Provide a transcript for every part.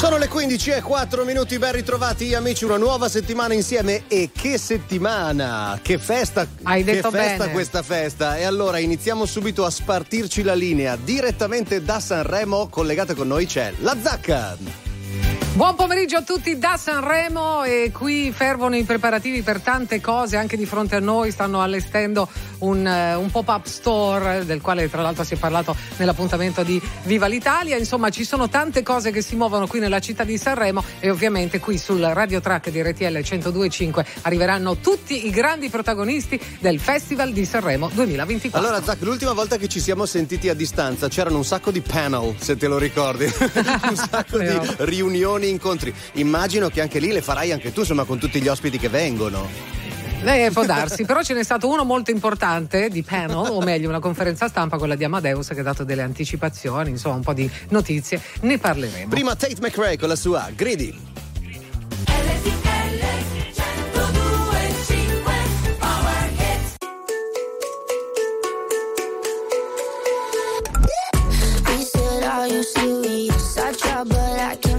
Sono le 15 e 4 minuti, ben ritrovati amici, una nuova settimana insieme e che settimana, che festa, Hai detto che festa bene. questa festa. E allora iniziamo subito a spartirci la linea, direttamente da Sanremo, collegata con noi c'è la Zacca. Buon pomeriggio a tutti da Sanremo e qui fervono i preparativi per tante cose, anche di fronte a noi stanno allestendo un, eh, un pop-up store del quale tra l'altro si è parlato nell'appuntamento di Viva l'Italia, insomma ci sono tante cose che si muovono qui nella città di Sanremo e ovviamente qui sul Radio Track di RTL 102.5 arriveranno tutti i grandi protagonisti del Festival di Sanremo 2024. Allora Zac, l'ultima volta che ci siamo sentiti a distanza c'erano un sacco di panel, se te lo ricordi, un sacco di Vero. Riunioni, incontri. Immagino che anche lì le farai anche tu, insomma, con tutti gli ospiti che vengono. Eh, può darsi, però ce n'è stato uno molto importante di panel, o meglio una conferenza stampa, quella di Amadeus che ha dato delle anticipazioni, insomma un po' di notizie, ne parleremo. Prima Tate McRae con la sua Greedy. Said, Are you but I can't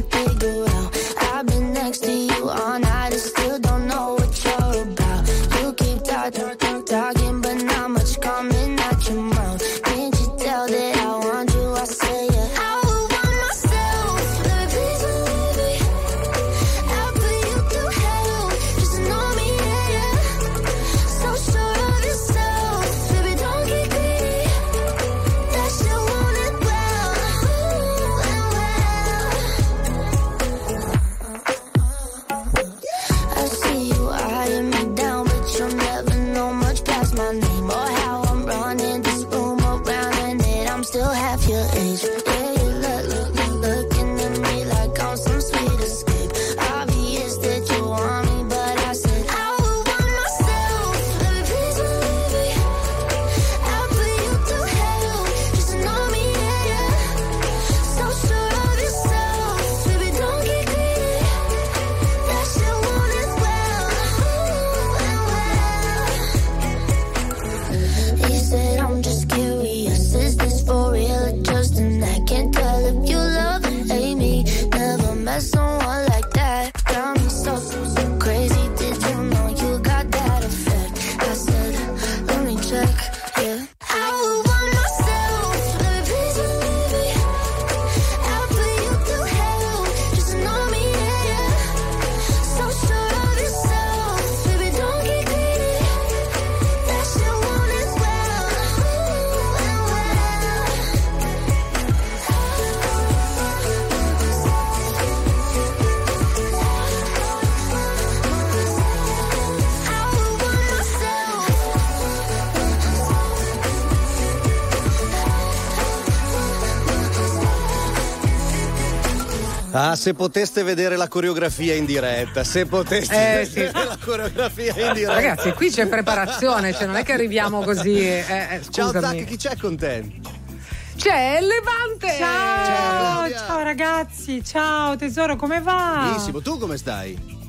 Ah, se poteste vedere la coreografia in diretta, se poteste Eh, sì. vedere la coreografia in diretta. Ragazzi, qui c'è preparazione, cioè non è che arriviamo così. eh, eh, Ciao. Zac, chi c'è con te? C'è Levante! Ciao, Ciao, ciao ragazzi, ciao tesoro, come va? Benissimo, tu come stai?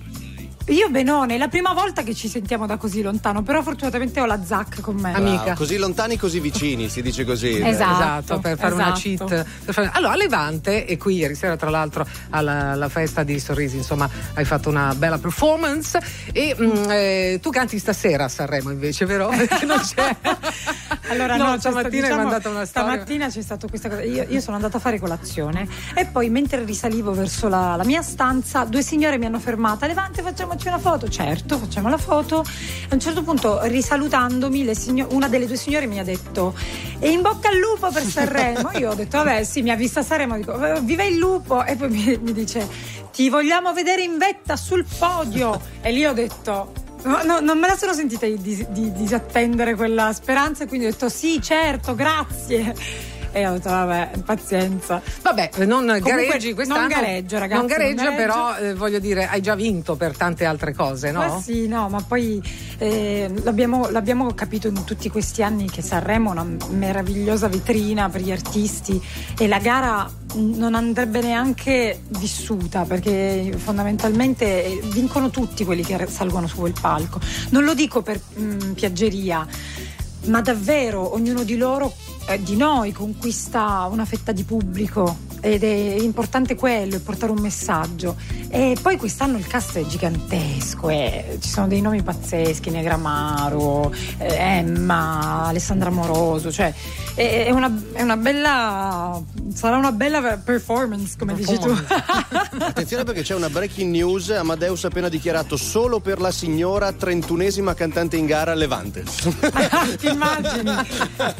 Io benone, è la prima volta che ci sentiamo da così lontano, però fortunatamente ho la Zac con me. Amica. Wow, così lontani, così vicini, si dice così. Esatto. Esatto, per fare una esatto. cheat. per fare- Allora, a Levante, e qui ieri sera, tra l'altro, alla, alla festa di Sorrisi, insomma, hai fatto una bella performance. E mm, eh, tu canti stasera a Sanremo, invece, vero? Perché non c'è. Allora, no, no, sta- stamattina diciamo, hai mandato una storia. Stamattina c'è stata questa cosa. Io, io sono andata a fare colazione e poi mentre risalivo verso la, la mia stanza, due signore mi hanno fermata. Levante, facciamoci una foto. Certo, facciamo la foto. A un certo punto, risalutandomi, signo- una delle due signore mi ha detto: E in bocca al lupo per Sanremo. Io ho detto: Vabbè, sì, mi ha vista Sanremo. Dico: "Eh, Viva il lupo! E poi mi, mi dice: Ti vogliamo vedere in vetta sul podio. E lì ho detto. No, no, non me la sono sentita di, di- di disattendere quella speranza e quindi ho detto sì, certo, grazie. E ho detto vabbè, pazienza. Vabbè, non gareggi non gareggio, ragazzi, Non gareggia, non gareggio. però eh, voglio dire, hai già vinto per tante altre cose, no? Ma sì, no, ma poi eh, l'abbiamo, l'abbiamo capito in tutti questi anni che Sanremo è una meravigliosa vetrina per gli artisti e la gara non andrebbe neanche vissuta perché fondamentalmente eh, vincono tutti quelli che salgono su quel palco. Non lo dico per mm, piaggeria, ma davvero ognuno di loro, eh, di noi, conquista una fetta di pubblico ed è importante quello, è portare un messaggio. E poi quest'anno il cast è gigantesco, eh, ci sono dei nomi pazzeschi, Negramaro, eh, Emma, Alessandra Moroso, cioè è, è una, è una bella, sarà una bella performance come dici tu. Attenzione perché c'è una breaking news, Amadeus ha appena dichiarato solo per la signora 31esima cantante in gara Levante. Ti immagini?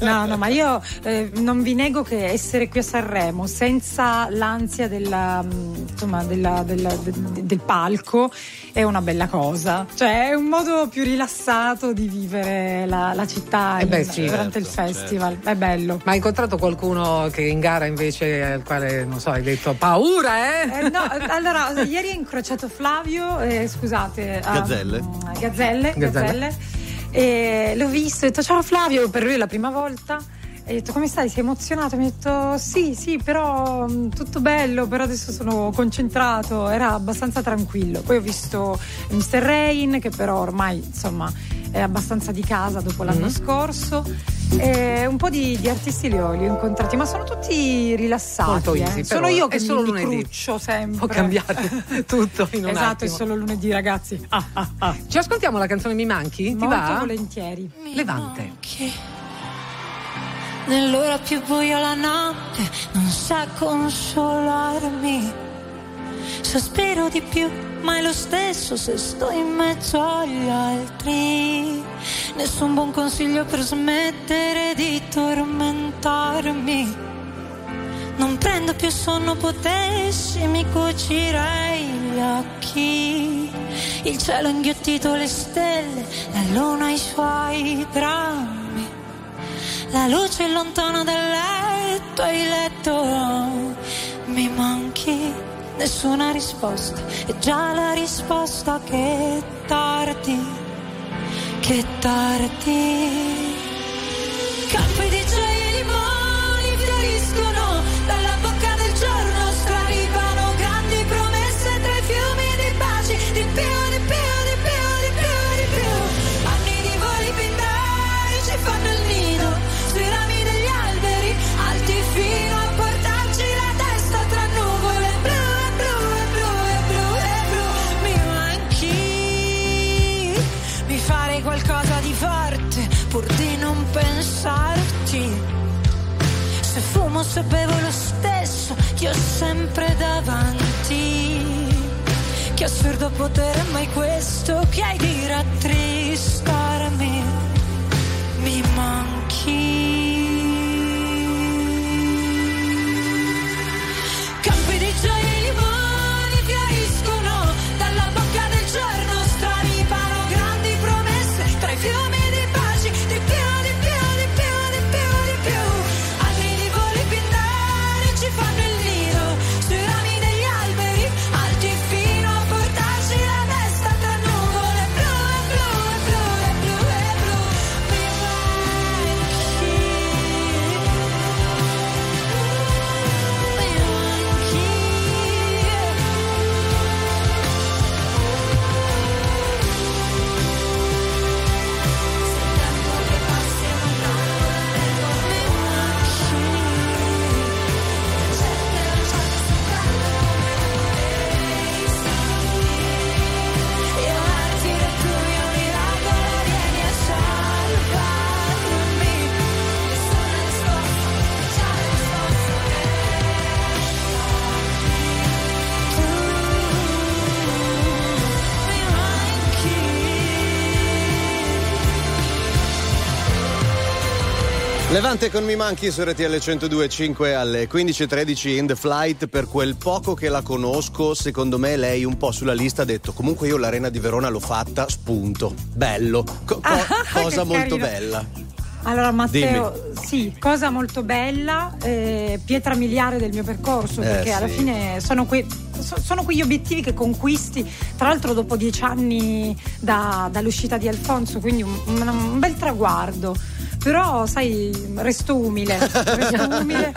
No, no, ma io eh, non vi nego che essere qui a Sanremo senza l'ansia della, mm, insomma, della- della- de- de- del palco è una bella cosa. Cioè è un modo più rilassato di vivere la, la città Eh beh, in- sì, durante il certo, festival. È bello. Ma hai incontrato qualcuno che in gara invece al quale, non so, hai detto paura, eh? Eh, no, allora, ieri ho incrociato Flavio, eh, scusate. Gazzelle? mm, Gazzelle, Gazzelle. Gazzelle. E l'ho visto, ho detto ciao Flavio, per lui è la prima volta. E ho detto come stai? Sei emozionato? Mi ha detto sì, sì, però mm, tutto bello, però adesso sono concentrato, era abbastanza tranquillo. Poi ho visto Mr. Rain, che però ormai insomma è abbastanza di casa dopo l'anno scorso. E un po' di, di artisti li ho, li ho incontrati, ma sono tutti rilassati. Molto eh. easy, Sono però io che solo mi, mi lunedì. cruccio sempre. Può cambiare tutto in un Esatto, attimo. è solo lunedì, ragazzi. Ah, ah, ah. Ci ascoltiamo la canzone Mi manchi? Ti Molto va? volentieri. Levante. Che nell'ora più buia la notte non sa consolarmi. Sospiro di più, ma è lo stesso se sto in mezzo agli altri. Nessun buon consiglio per smettere di tormentarmi. Non prendo più sonno, potessi, mi cucirei gli occhi. Il cielo inghiottito le stelle, la luna i suoi drammi. La luce lontana dal letto, hai letto, mi manchi. Nessuna risposta, è già la risposta che tardi, che tardi. Campi di gioia e limoni fioriscono dalla bocca Bevo lo stesso, ti ho sempre davanti. Che assurdo potere mai questo che hai di rattristarmi. Mi manchi. Levante con Mi Manchi su RTL 102.5 alle 15.13 in the flight. Per quel poco che la conosco, secondo me lei un po' sulla lista ha detto comunque io l'arena di Verona l'ho fatta, spunto. Bello. Co- Ah, cosa molto carino. bella. Allora Matteo, sì, cosa molto bella, eh, pietra miliare del mio percorso, Eh, perché alla sì. fine sono, so- sono quegli obiettivi che conquisti, tra l'altro dopo dieci anni da- dall'uscita di Alfonso, quindi un, un- un bel traguardo. Però, sai, resto umile, resto umile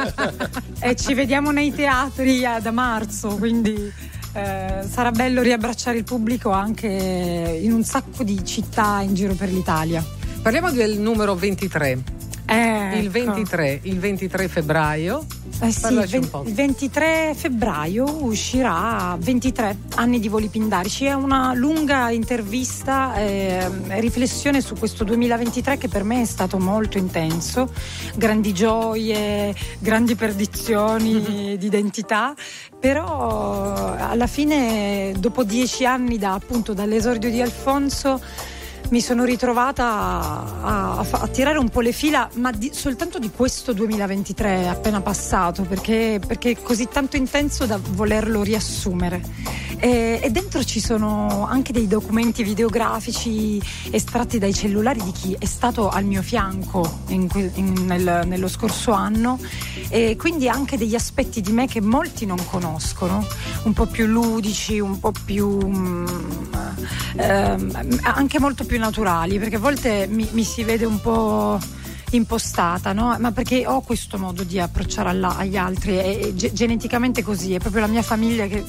e ci vediamo nei teatri ad- da marzo, quindi eh, sarà bello riabbracciare il pubblico anche in un sacco di città in giro per l'Italia. Parliamo del numero 23. Ecco. Il 23, il 23 febbraio. Eh sì, il 23 febbraio uscirà 23 anni di voli pindarici. È una lunga intervista e riflessione su questo 2023 che per me è stato molto intenso. Grandi gioie, grandi perdizioni di identità. Però alla fine, dopo dieci anni da, appunto, dall'esordio di Alfonso, mi sono ritrovata a, a a tirare un po' le fila, ma di- soltanto di questo 2023 appena passato, perché, perché è così tanto intenso da volerlo riassumere. E, e dentro ci sono anche dei documenti videografici estratti dai cellulari di chi è stato al mio fianco in in- nel- nello scorso anno e quindi anche degli aspetti di me che molti non conoscono, un po' più ludici, un po' più... mm, ehm, anche molto più naturali, perché a volte mi, mi si vede un po' impostata, no? ma perché ho questo modo di approcciare alla- agli altri, è, è ge- geneticamente così, è proprio la mia famiglia che...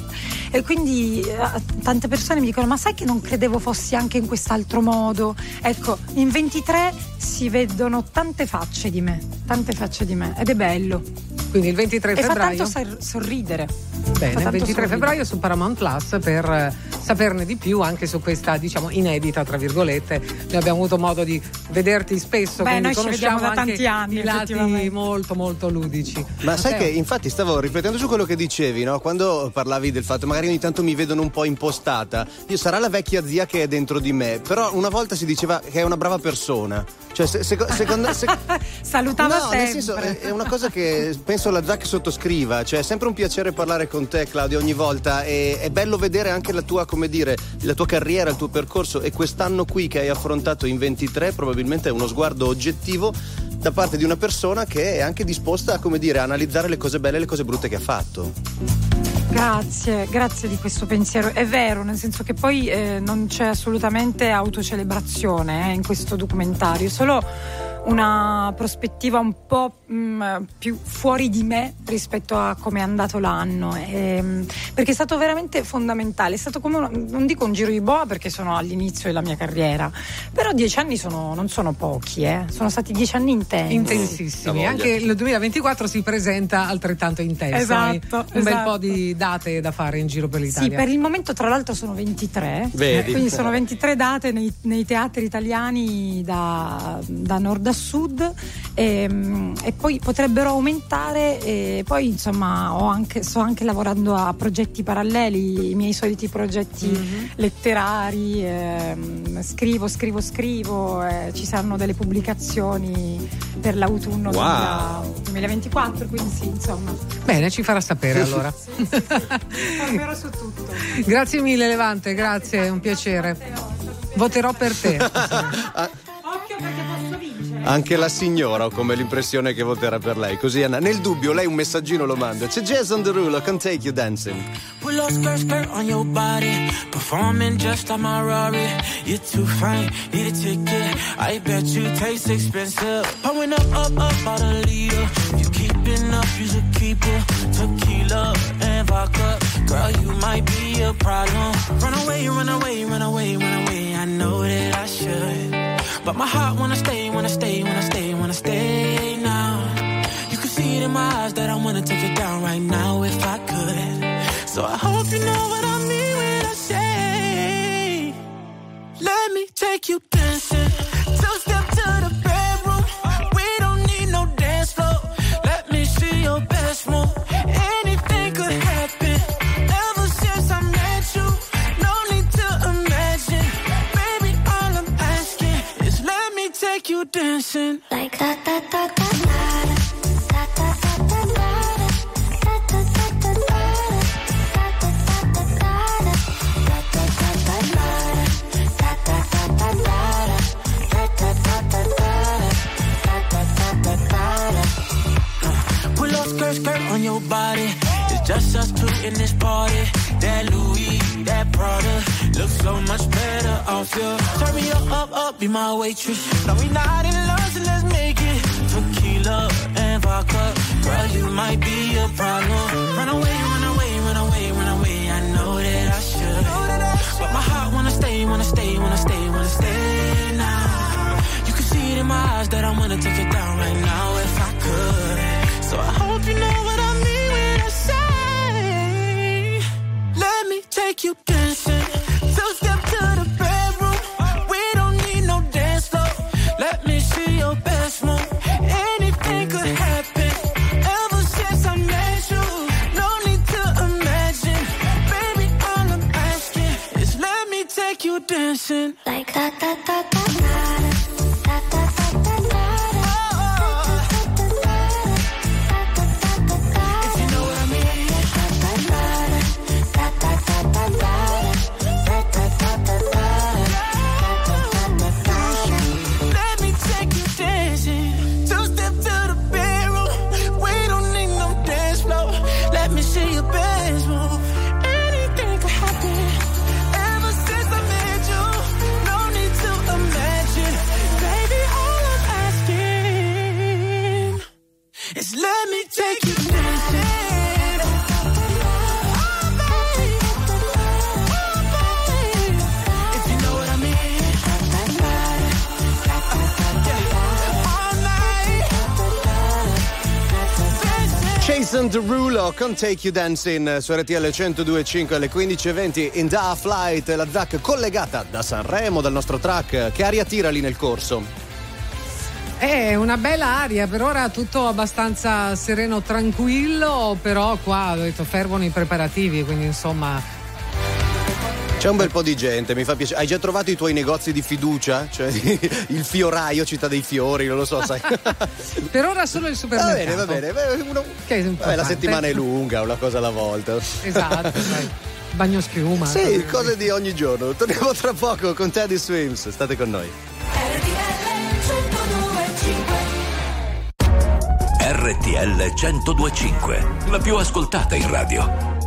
E quindi eh, tante persone mi dicono, ma sai che non credevo fossi anche in quest'altro modo? Ecco, in 23 si vedono tante facce di me, tante facce di me, ed è bello. Quindi il 23 E fa febbraio. tanto sor- sorridere. Fa Bene, il tanto 23 sorridere. febbraio su Paramount Plus per eh, saperne di più anche su questa, diciamo, inedita, tra virgolette. Noi abbiamo avuto modo di vederti spesso, Beh, quindi noi ci conosciamo vediamo da tanti anni, i lati molto, molto ludici. Ma sai Matteo? che infatti stavo ripetendo su quello che dicevi, no? Quando parlavi del fatto magari ogni tanto mi vedono un po' impostata. Io sarà la vecchia zia che è dentro di me, però una volta si diceva che è una brava persona. Cioè, se- seco- secondo se- Salutava no, sempre. nel senso, è, è una cosa che penso la Zac sottoscriva. Cioè, è sempre un piacere parlare con te, Claudio, ogni volta. E è bello vedere anche la tua, dire, la tua carriera, il tuo percorso. E quest'anno qui che hai affrontato in 23, probabilmente è uno sguardo oggettivo da parte di una persona che è anche disposta a, dire, analizzare le cose belle e le cose brutte che ha fatto. Grazie, grazie di questo pensiero. È vero, nel senso che poi eh, non c'è assolutamente autocelebrazione eh, in questo documentario, solo una prospettiva un po' mh, più fuori di me rispetto a come è andato l'anno. ehm, perché è stato veramente fondamentale. È stato come, una- non dico un giro di boa perché sono all'inizio della mia carriera, però dieci anni sono- non sono pochi, eh. sono stati dieci anni intensi. Intensissimi, anche il 2024 si presenta altrettanto intenso. Esatto, un bel esatto. po' di date da fare in giro per Sì, l'Italia. per il momento tra l'altro sono 23, Vedi. quindi sono 23 date nei, nei teatri italiani da, da nord a sud e, e poi potrebbero aumentare e poi insomma ho anche, sto anche lavorando a progetti paralleli, i miei soliti progetti Mhm. letterari, ehm, scrivo, scrivo, scrivo, eh, ci saranno delle pubblicazioni per l'autunno Wow. 2000 2024, quindi sì insomma Bene, ci farà sapere allora. tornerò su tutto. grazie mille Levante, grazie, è un piacere. Voterò per te. Occhio perché. Anche la signora ho come l'impressione che voterà per lei. Così Anna. Nel dubbio, lei un messaggino lo manda. C'è Jason Derulo, can take you dancing. Pull up skirt, skirt on your body. Performing just like my Rari. You're too fine, need a ticket. I bet you taste expensive. Pouring up, up, up, about a liter. If you keeping up, you should keep it. Tequila and vodka. Girl, you might be a problem. Run away, run away, run away, run away. I know that I should. But my heart wanna stay, wanna stay, wanna stay, wanna stay now. You can see it in my eyes that I wanna take it down right now Jason Derulo con Take You Dancing su RTL 102.5 alle 15.20 in Da Flight, la ZAC collegata da Sanremo, dal nostro track. Che aria tira lì nel corso? È una bella aria, per ora tutto abbastanza sereno, tranquillo, però qua ho detto fervono i preparativi, quindi insomma C'è un bel po' di gente, mi fa piacere. Hai già trovato i tuoi negozi di fiducia? Cioè il fioraio, città dei fiori, non lo so, sai. per ora solo il Va supermercato. bene, va bene. Uno- Vabbè, la settimana è lunga, una cosa alla volta. Esatto, dai. bagno schiuma. Sì, cose di ogni giorno. Torniamo tra poco con Teddy Swims. State con noi. RTL 1025, la più ascoltata in radio.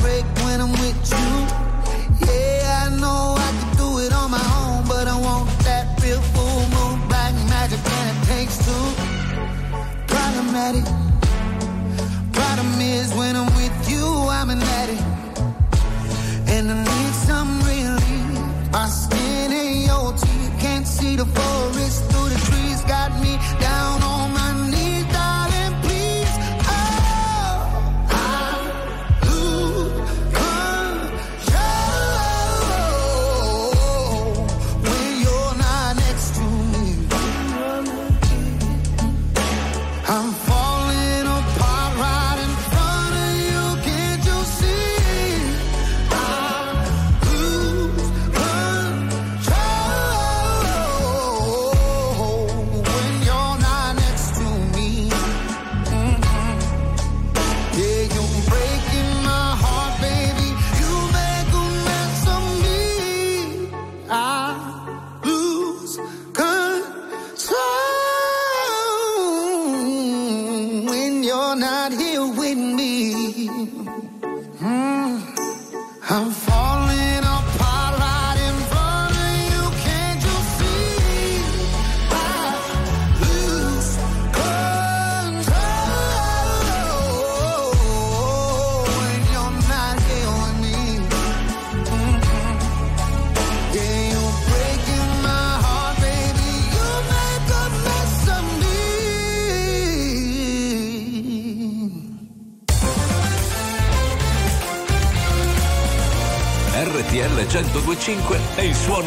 Break when I'm with you. Yeah, I know I can do it on my own, but I want that real full moon, black magic, and it takes two. Problematic. Problem is, when I'm with you, I'm an addict. And I need some relief. My skin ain't your teeth. Can't see the forest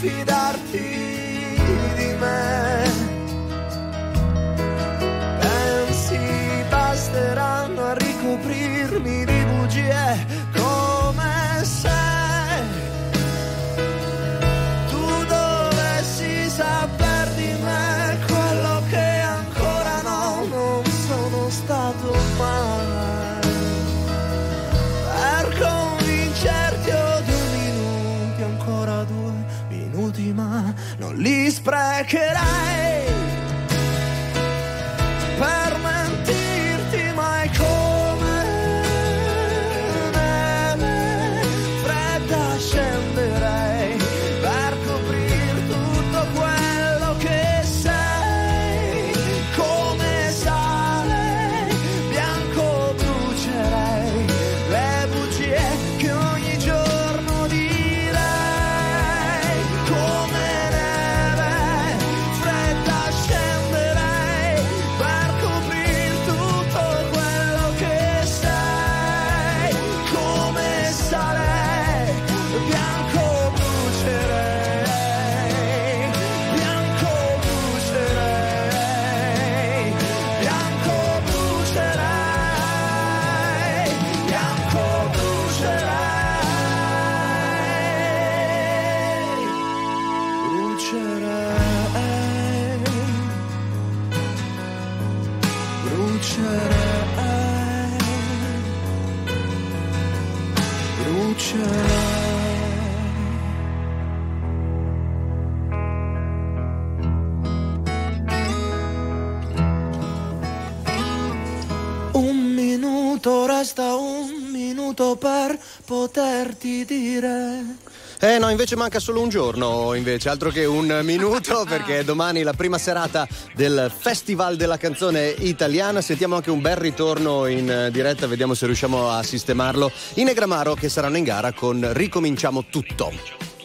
Fidarti sprecherai per per poterti dire. Eh no, invece manca solo un giorno, invece, altro che un minuto, perché domani è la prima serata del Festival della canzone italiana. Sentiamo anche un bel ritorno in eh, diretta, vediamo se riusciamo a sistemarlo. I Negramaro che saranno in gara con Ricominciamo tutto.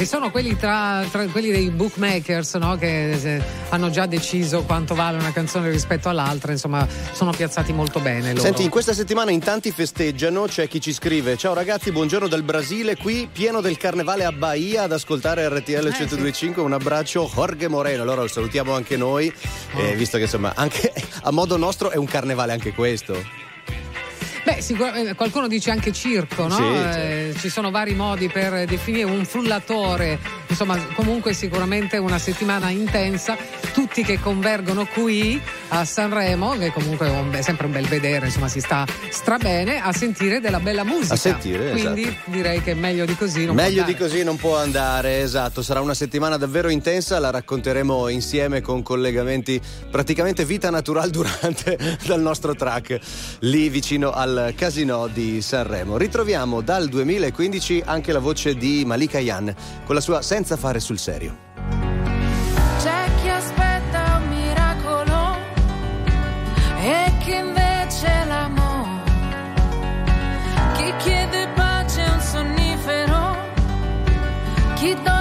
Che sono quelli tra, tra quelli dei bookmakers no? che eh, hanno già deciso quanto vale una canzone rispetto all'altra, insomma, sono piazzati molto bene loro. Senti, in questa settimana in tanti festeggiano, c'è chi ci scrive: Ciao ragazzi, buongiorno dal Brasile, qui pieno del carnevale a Bahia ad ascoltare RTL Eh, 1025. Un abbraccio, Jorge Moreno. Allora lo salutiamo anche noi, eh, visto che insomma, anche a modo nostro è un carnevale anche questo. Beh, sicuramente qualcuno dice anche circo, no? Sì, Eh, ci sono vari modi per definire un frullatore, insomma, comunque sicuramente una settimana intensa tutti che convergono qui a Sanremo, che comunque è, un, è sempre un bel vedere, insomma si sta strabene a sentire della bella musica. A sentire, Quindi esatto. direi che meglio di così non meglio può andare. Meglio di così non può andare, esatto. Sarà una settimana davvero intensa, la racconteremo insieme con collegamenti praticamente vita naturale durante dal nostro track lì vicino al casino di Sanremo. Ritroviamo dal 2015 anche la voce di Malika Yan con la sua Senza fare sul serio. quitó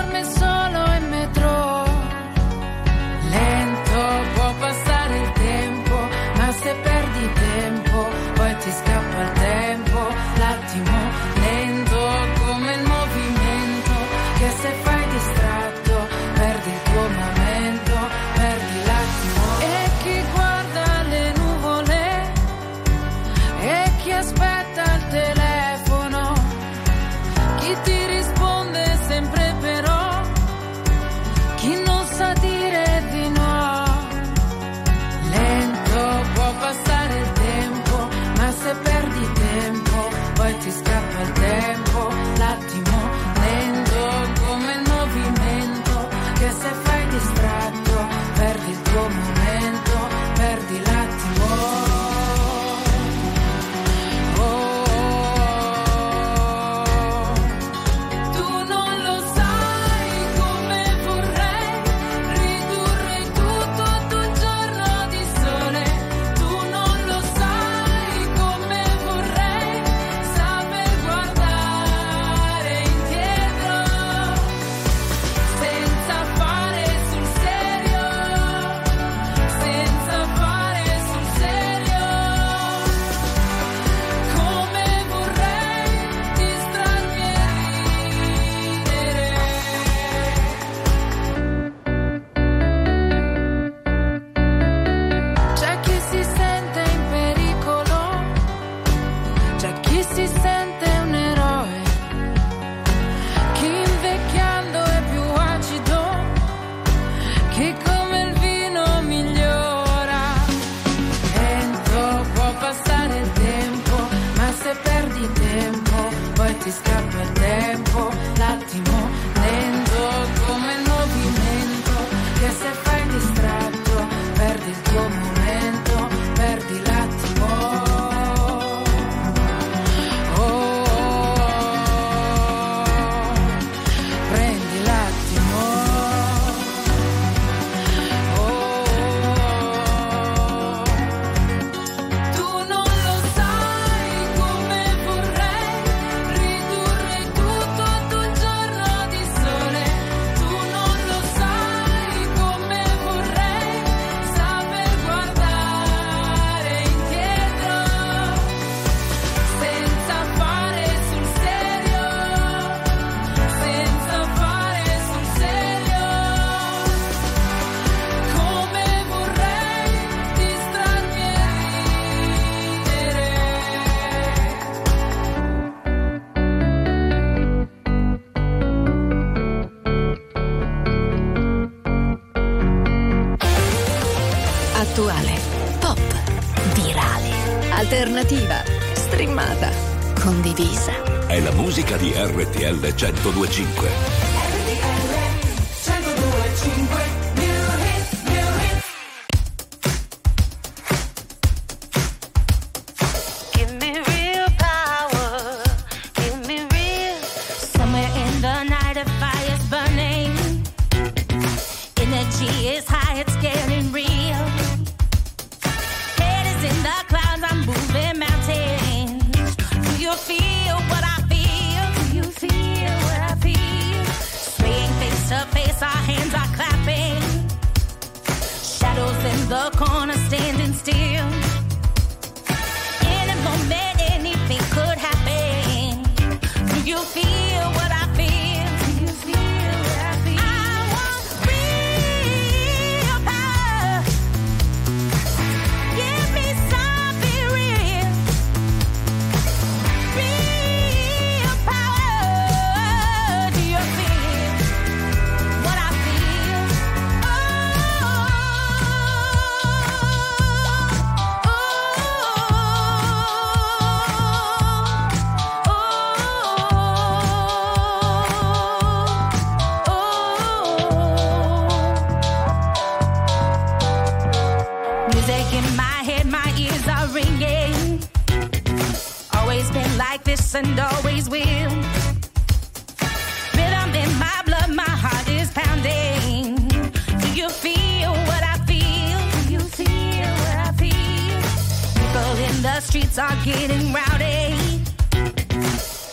streets are getting rowdy.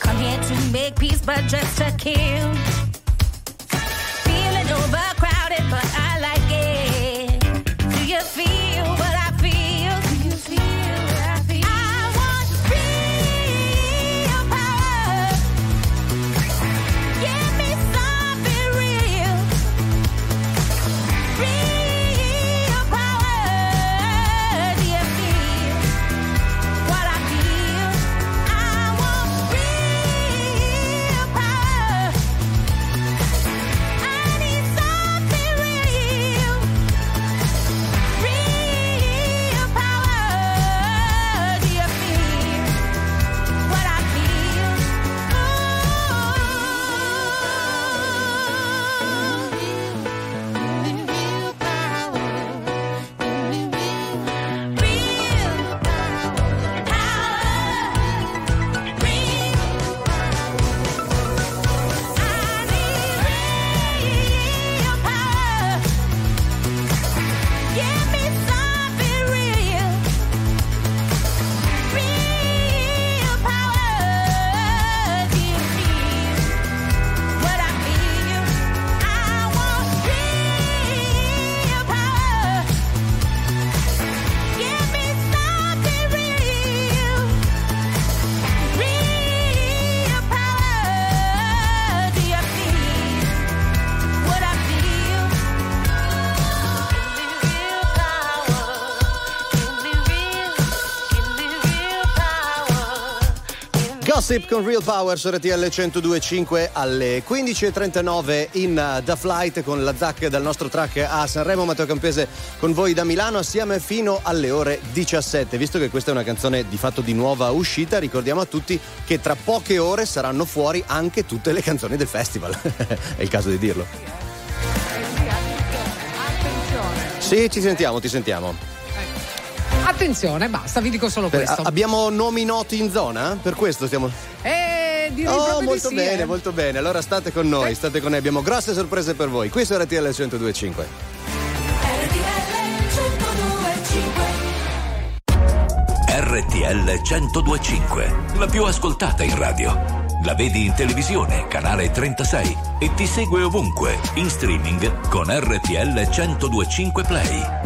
Come here to make peace, but just to kill. Feeling overcrowded, but I Gossip con Real Power su RTL 102.5 alle 15.39 in uh, The Flight con la ZAC dal nostro track a Sanremo. Matteo Campese con voi da Milano assieme fino alle ore 17. Visto che questa è una canzone di fatto di nuova uscita, ricordiamo a tutti che tra poche ore saranno fuori anche tutte le canzoni del festival. è il caso di dirlo. Sì, ci sentiamo, ti sentiamo. Attenzione, basta, vi dico solo Per- questo. a- abbiamo nomi noti in zona? Per questo stiamo. Eh, direi Oh, proprio molto di sì, bene, eh. molto bene. Allora state con noi, state con noi. Abbiamo grosse sorprese per voi. Qui su RTL 102.5. RTL 1025, la più ascoltata in radio. La vedi in televisione, canale 36 e ti segue ovunque, in streaming con RTL 1025 Play.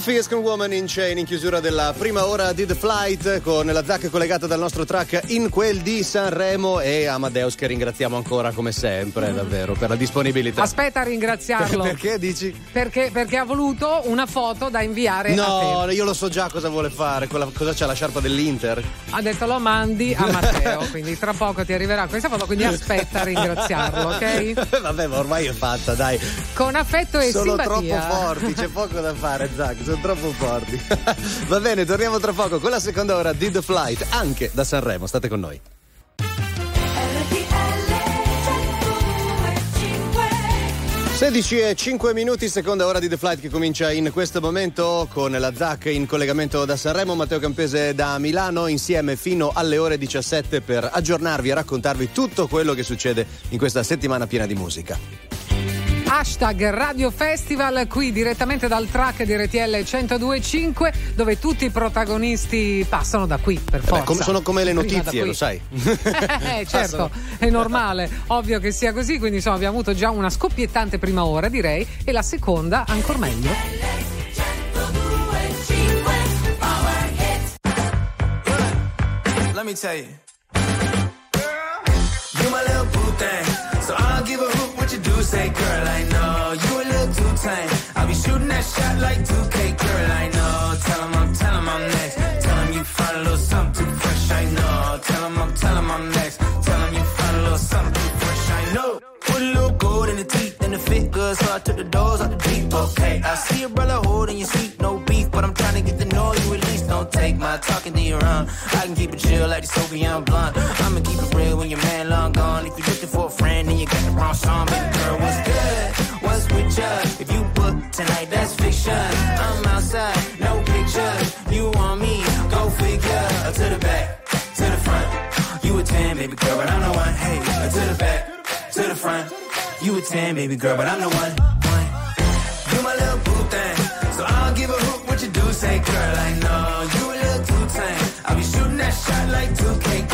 Fears con Woman in Chain in chiusura della prima ora di The Flight con la Zac collegata dal nostro track in quel di Sanremo e Amadeus che ringraziamo ancora come sempre davvero per la disponibilità. Aspetta a ringraziarlo. Perché dici? Perché, perché ha voluto una foto da inviare a No, te. io lo so già cosa vuole fare. Quella- cosa c'ha la sciarpa dell'Inter? Ha detto lo mandi a Matteo, quindi tra poco ti arriverà questa foto, quindi aspetta a ringraziarlo, ok? Vabbè, ma ormai è fatta, dai. Con affetto e sono simpatia. troppo forti, c'è poco da fare, Zac, sono troppo forti. Va bene, torniamo tra poco con la seconda ora di The Flight, anche da Sanremo. State con noi. RTL 102.5 16 e 5 minuti, seconda ora di The Flight che comincia in questo momento con la ZAC in collegamento da Sanremo, Matteo Campese da Milano, insieme fino alle ore 17 per aggiornarvi e raccontarvi tutto quello che succede in questa settimana piena di musica. Hashtag Radio Festival qui direttamente dal track di RTL 1025 dove tutti i protagonisti passano da qui per forza. Beh, come- sono come le notizie, lo sai. Eh, certo, è normale, ovvio che sia così, quindi insomma abbiamo avuto già una scoppiettante prima ora direi e la seconda ancora meglio. Let me tell you. You my little boo thing. Say, girl, I know. You a little too tame. I'll be shooting that shot like 2K, girl, I know. Tell 'em I'm, tell 'em I'm next. Tell 'em you find a little something too fresh, I know. Tell 'em I'm, tell 'em I'm next. Tell 'em you find a little something too fresh, I know. Put a little gold in the teeth and the fit good, so I took the doors out the deep, okay. I see a brother holding your seat, no beef, but I'm trying to get the know you at least. Don't take my talking to your own. I can keep it chill like the Soviet blunt. I'ma keep baby girl, what's good? What's with ya? If you book tonight, that's fiction. I'm outside, no pictures. You want me? Go figure. To the back, to the front. You a 10, baby girl, but I'm the one. Hey, to the back, to the front. You a 10, baby girl, but I'm the one. one. You my little boo thing. So I don't give a hoot what you do, say, girl, I know. You a little too tame. I'll be shooting that shot like 2K,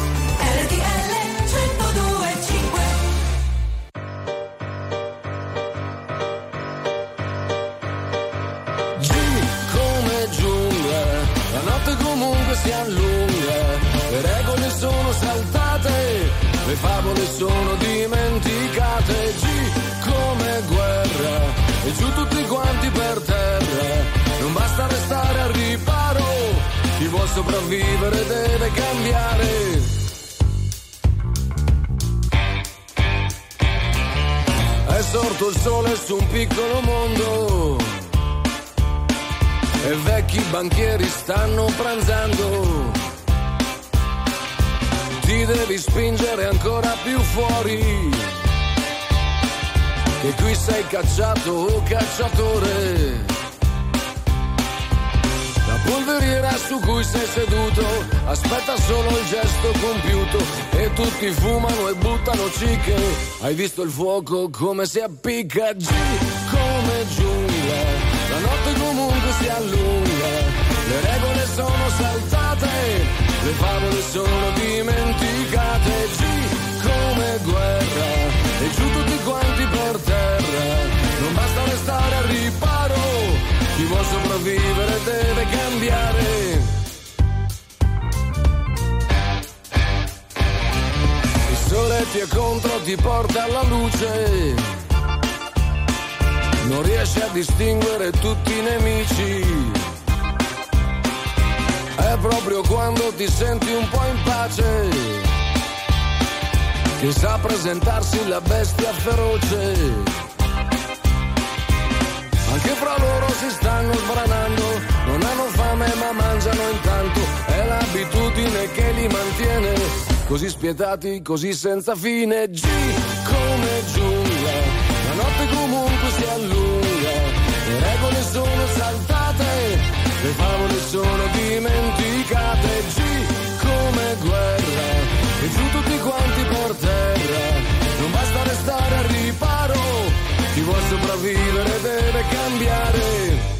Si allunga, le regole sono saltate, le favole sono dimenticate, G come guerra, e giù tutti quanti per terra, non basta restare al riparo, chi vuol sopravvivere deve cambiare. È sorto il sole su un piccolo mondo e vecchi banchieri stanno pranzando. Ti devi spingere ancora più fuori, che qui sei cacciato o cacciatore. La polveriera su cui sei seduto aspetta solo il gesto compiuto e tutti fumano e buttano cicche. Hai visto il fuoco come si appicca? G sono saltate, le favole sono dimenticate. G come guerra, e giù tutti quanti per terra, non basta restare al riparo, chi vuol sopravvivere deve cambiare. Il sole ti è contro, ti porta alla luce. Non riesci a distinguere tutti i nemici. Proprio quando ti senti un po' in pace che sa presentarsi la bestia feroce. Anche fra loro si stanno sbranando, non hanno fame ma mangiano intanto, è l'abitudine che li mantiene, così spietati, così senza fine. G come giungla, la notte comunque si allunga, le regole sono saltate, le favole sono dimenticate G come guerra. E giù tutti quanti per terra. Non basta restare al riparo. Chi vuol sopravvivere deve cambiare.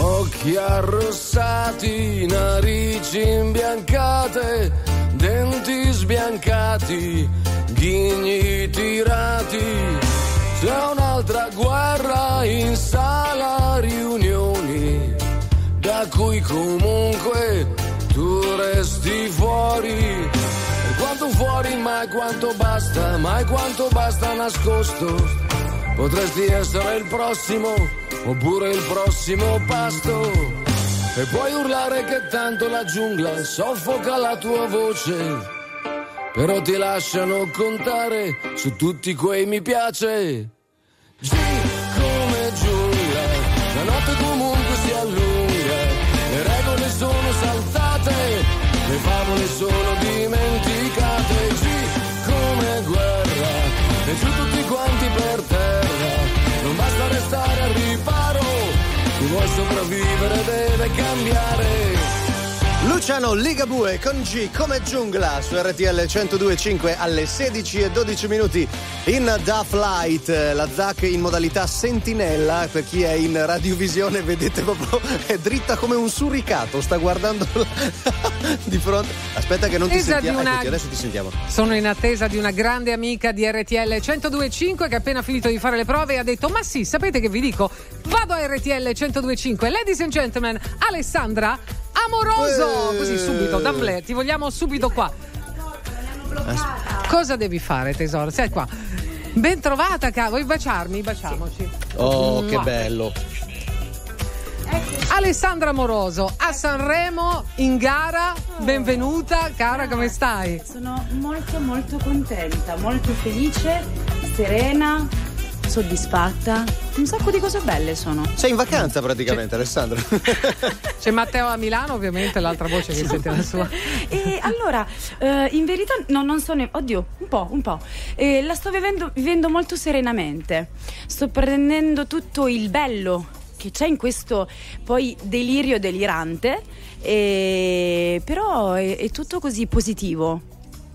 Occhi arrossati narici imbiancate denti sbiancati ghigni tirati. C'è un'altra guerra in sala riunioni, da cui comunque tu resti fuori. E quanto fuori, mai quanto basta, mai quanto basta nascosto. Potresti essere il prossimo, oppure il prossimo pasto. E puoi urlare che tanto la giungla soffoca la tua voce. Però ti lasciano contare su tutti quei mi piace. G come giungla, la notte comunque si allunga. Le regole sono saltate, le favole sono dimenticate. G come guerra, e giù tutti quanti per terra. Non basta restare al riparo, chi vuole sopravvivere deve cambiare. Luciano Ligabue con G come giungla su RTL 102.5 alle 16 e 12 minuti in Da Flight, la ZAC in modalità sentinella, per chi è in radiovisione vedete proprio è dritta come un suricato, sta guardando di fronte. Aspetta che non ti sentiamo, una- Eccoti, adesso ti sentiamo. Sono in attesa di una grande amica di RTL 102.5 che ha appena finito di fare le prove e ha detto: Ma sì, sapete che vi dico? Vado a RTL 102.5. Ladies and gentlemen, Alessandra Amoroso! Eh. Così subito, d'amblè, ti vogliamo subito qua. Cosa devi fare, tesoro? Sei qua. Ben trovata, cara. Vuoi baciarmi? Baciamoci. Oh, che Mua. bello. Alessandra Amoroso a Sanremo in gara. Benvenuta, cara, come stai? Sono molto molto contenta, molto felice, serena, soddisfatta. Un sacco di cose belle sono. Sei in vacanza praticamente, Alessandra. C'è Matteo a Milano, ovviamente, l'altra voce che sente la sua. E allora, eh, in verità, no, non so ne... Oddio, un po', un po'. Eh, la sto vivendo, vivendo molto serenamente. Sto prendendo tutto il bello che c'è in questo poi delirio delirante, e- però è, è tutto così positivo.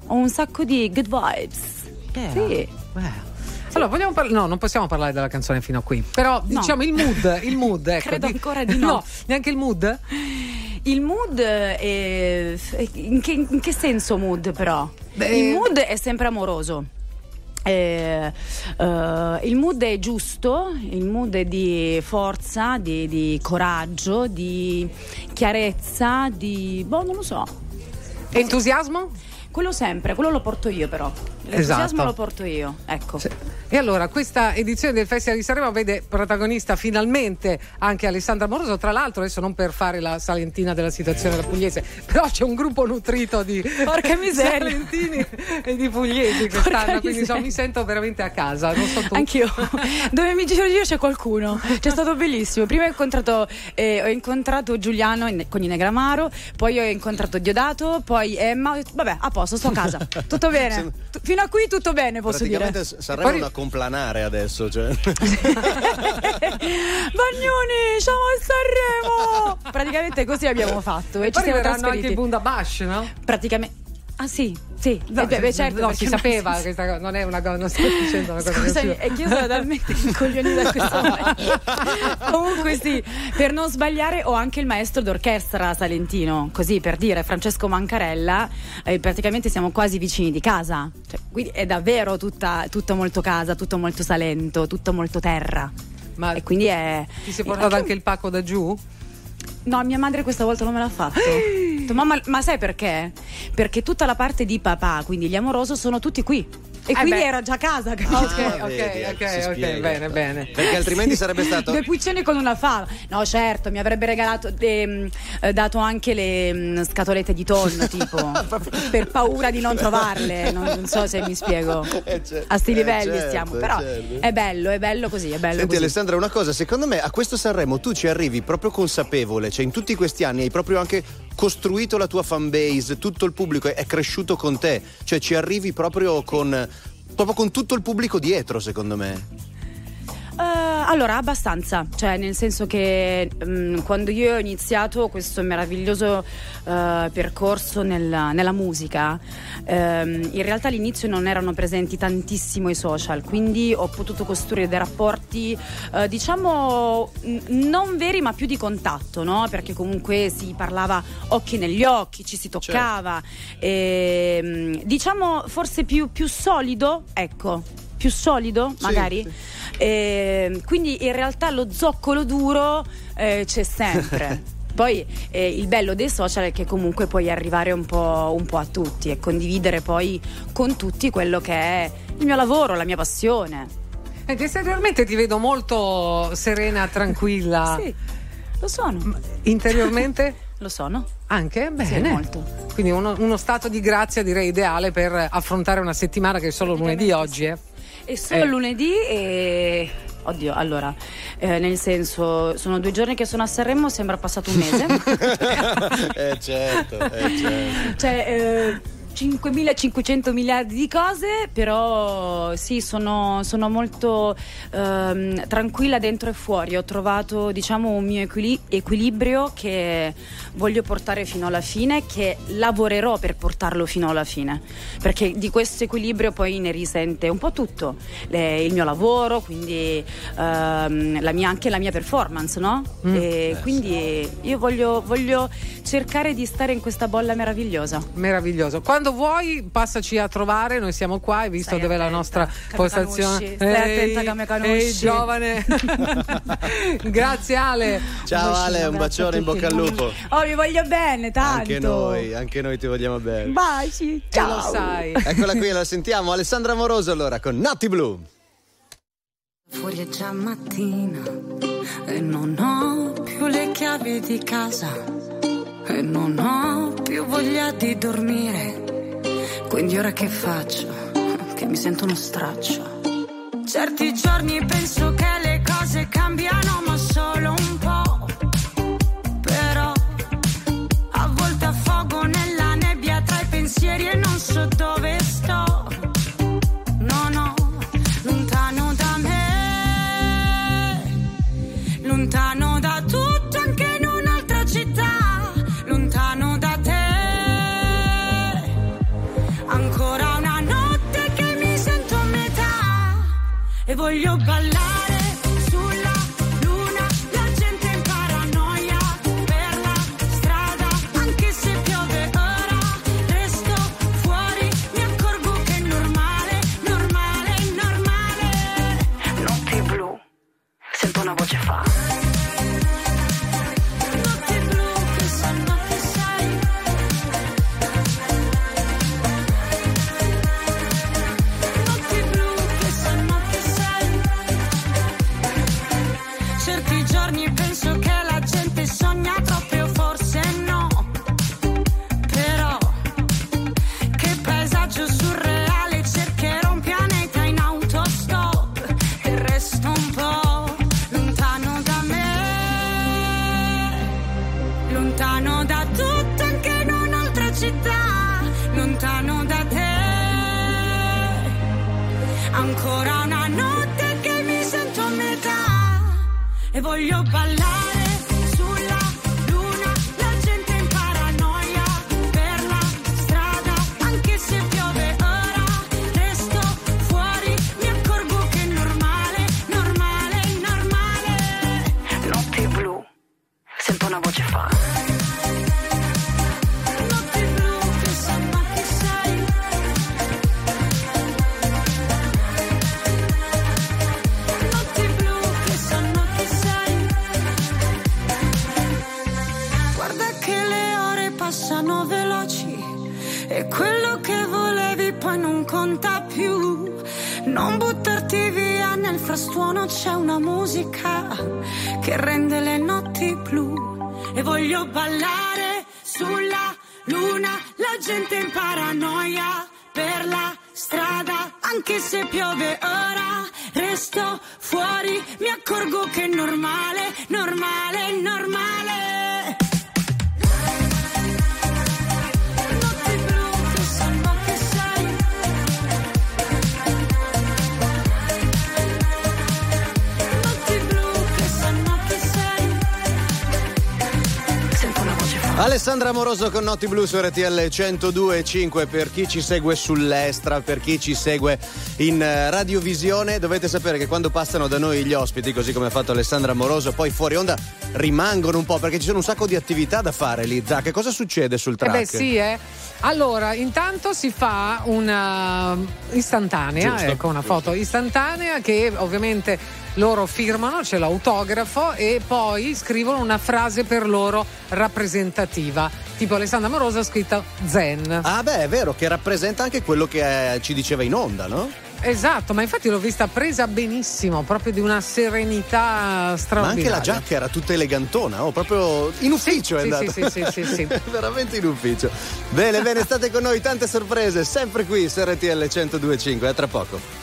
Ho un sacco di good vibes. Sì. Allora, vogliamo parlare. No, non possiamo parlare della canzone fino a qui. Però No. diciamo il mood. Il mood, ecco. Credo ancora di no. neanche il mood? Il mood è. In che, in che senso mood però? Beh- Il mood è sempre amoroso. Eh, eh, il mood è giusto, il mood è di forza, di, di coraggio, di chiarezza, di. boh, non lo so. Entusiasmo? Quello sempre, quello lo porto io però. L'entusiasmo Esatto. lo porto io, ecco. E allora, questa edizione del Festival di Sanremo vede protagonista finalmente anche Alessandra Moroso. Tra l'altro, adesso non per fare la salentina della situazione della pugliese, però c'è un gruppo nutrito di salentini e di pugliesi quest'anno, quindi insomma, mi sento veramente a casa. Non so tu. Anch'io. Dove mi giro io c'è qualcuno. C'è stato bellissimo. Prima ho incontrato, eh, ho incontrato Giuliano in- con i Negramaro, poi ho incontrato Diodato, poi Emma. Vabbè, a posto, sto a casa. Tutto bene. Tu- Fino a qui tutto bene, posso dire. Praticamente Sanremo è una complanare adesso, cioè. Bagnoni, siamo a Sanremo! Praticamente così abbiamo fatto. E, E ci poi siamo trasferiti. anche i Bundabash, no? Praticamente. Ah sì, sì, No, Eh, beh, beh, certo. no, perché si non- sapeva questa cosa, non è una cosa, non sto dicendo una cosa Scusami, è che io sono talmente incoglionita da questo momento. Comunque sì, per non sbagliare ho anche il maestro d'orchestra salentino, così per dire, Francesco Mancarella, eh, praticamente siamo quasi vicini di casa. Cioè, quindi è davvero tutta, tutto molto casa, tutto molto salento, tutto molto terra. Ma e quindi è... Ti sei portato anche il pacco da giù? No, mia madre questa volta non me l'ha fatto. Detto, Mamma, ma sai perché? Perché tutta la parte di papà, quindi gli amoroso, sono tutti qui. E Eh quindi beh. era già a casa, capito? Ok, Ah, ok, vedi, eh, ok, ok, spiega. bene, bene. Perché altrimenti sarebbe stato. Due puccioni con una fava. No, certo, mi avrebbe regalato, ehm, eh, dato anche le mm, scatolette di tonno, tipo, per paura di non trovarle. Non, non so se mi spiego. Eh, cer- A sti eh, livelli certo, stiamo. Però certo. è bello, è bello così, è bello Senti così. Alessandra, una cosa, secondo me a questo Sanremo tu ci arrivi proprio consapevole, cioè in tutti questi anni hai proprio anche costruito la tua fanbase, tutto il pubblico è, cresciuto con te, cioè ci arrivi proprio con, proprio con tutto il pubblico dietro, secondo me. Eh, allora, abbastanza, cioè nel senso che mm, quando io ho iniziato questo meraviglioso eh, percorso nel- nella musica, ehm, in realtà all'inizio non erano presenti tantissimo i social, quindi ho potuto costruire dei rapporti, eh, diciamo, n- non veri ma più di contatto, no? Perché comunque si parlava occhi negli occhi, ci si toccava, ehm, diciamo forse più, più solido, ecco, più solido magari. Eh, quindi in realtà lo zoccolo duro eh, c'è sempre. Poi eh, il bello dei social è che comunque puoi arrivare un po', un po' a tutti e condividere poi con tutti quello che è il mio lavoro, la mia passione. Ed esteriormente ti vedo molto serena, tranquilla. Sì, lo sono. Interiormente? Lo sono. Anche? Bene. Sì, molto. Quindi uno, uno stato di grazia direi ideale per affrontare una settimana che è solo lunedì oggi. Eh. E solo Eh. lunedì e... Oddio, allora, eh, nel senso, sono due giorni che sono a Sanremo, sembra passato un mese. eh certo, eh certo. cioè, eh, 5.500 miliardi di cose, però sì, sono, sono molto ehm, tranquilla dentro e fuori. Ho trovato, diciamo, un mio equili- equilibrio che voglio portare fino alla fine, che lavorerò per portarlo fino alla fine. Perché di questo equilibrio poi ne risente un po' tutto. Le- il mio lavoro, quindi ehm, la mia- anche la mia performance, no? Mm. E quindi io voglio, voglio cercare di stare in questa bolla meravigliosa. Meraviglioso. Quando vuoi, passaci a trovare, noi siamo qua, hai visto Stai dove è la nostra postazione. stai attenta che mi conosci. Ehi, giovane. Grazie Ale. Ciao Ale, un bacione in bocca al lupo. Oh, vi voglio bene, tanto. Anche noi, anche noi ti vogliamo bene. Baci, E ciao. lo sai. Eccola qui, la sentiamo. Alessandra Moroso allora con Natti Blue. Fuori è già mattina e non ho più le chiavi di casa e non ho più voglia di dormire. Quindi ora che faccio? Che mi sento uno straccio. Certi giorni penso che le cose cambiano, ma solo un po'. Però a volte affogo nella nebbia tra i pensieri e non so voglio ballare Alessandra Amoroso con Notti Blu su RTL 102.5 per chi ci segue sull'Estra, per chi ci segue in eh, radiovisione, dovete sapere che quando passano da noi gli ospiti, così come ha fatto Alessandra Amoroso, poi fuori onda rimangono un po' perché ci sono un sacco di attività da fare lì. Zac, che cosa succede sul Eh track? beh sì, eh. Allora, intanto si fa una istantanea, Giusto, ecco, una foto istantanea che ovviamente loro firmano, c'è l'autografo e poi scrivono una frase per loro rappresentativa. Tipo Alessandra Morosa ha scritto Zen. Ah beh, è vero, che rappresenta anche quello che eh, ci diceva in onda, no? Esatto, ma infatti l'ho vista presa benissimo, proprio di una serenità Ma anche straordinaria. la giacca era tutta elegantona, oh, proprio in ufficio è sì, andata. sì, sì, sì, sì, sì. Veramente in ufficio. Bene, bene, state con noi, tante sorprese, sempre qui su RTL 1025, a tra poco.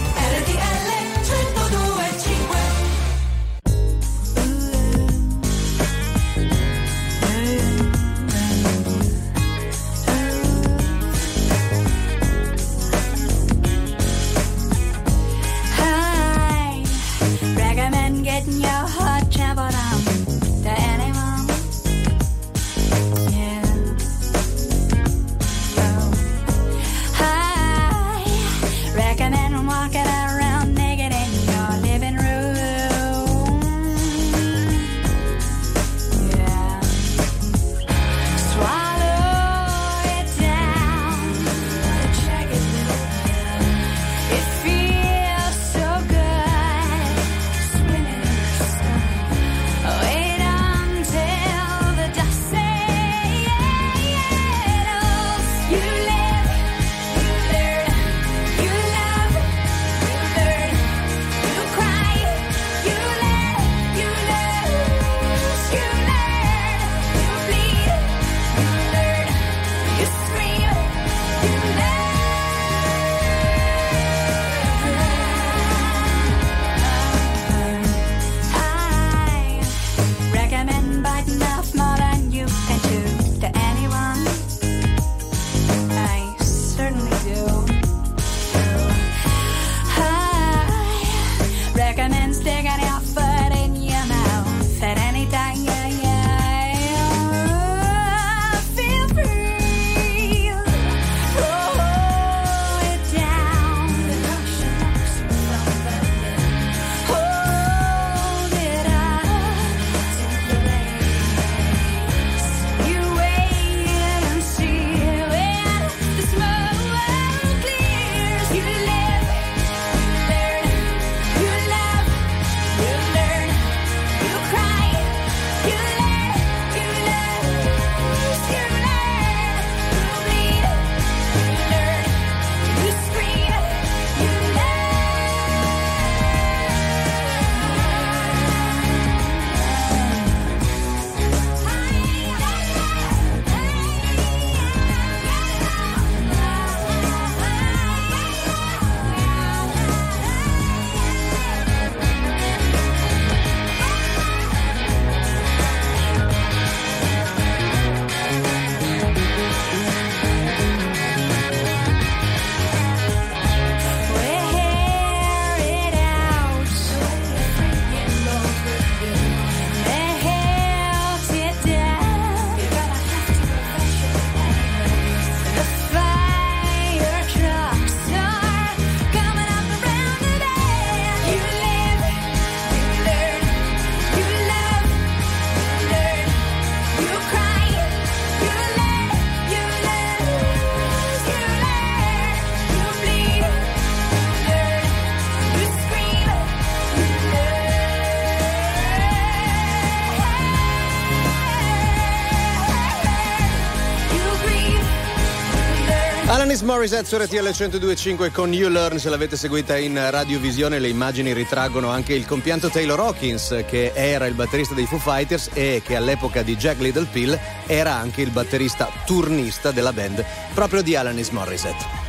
Alanis Morissette su RTL 102.5 con You Learn, se l'avete seguita in radiovisione le immagini ritraggono anche il compianto Taylor Hawkins che era il batterista dei Foo Fighters e che all'epoca di Jack Little Pill era anche il batterista turnista della band proprio di Alanis Morissette.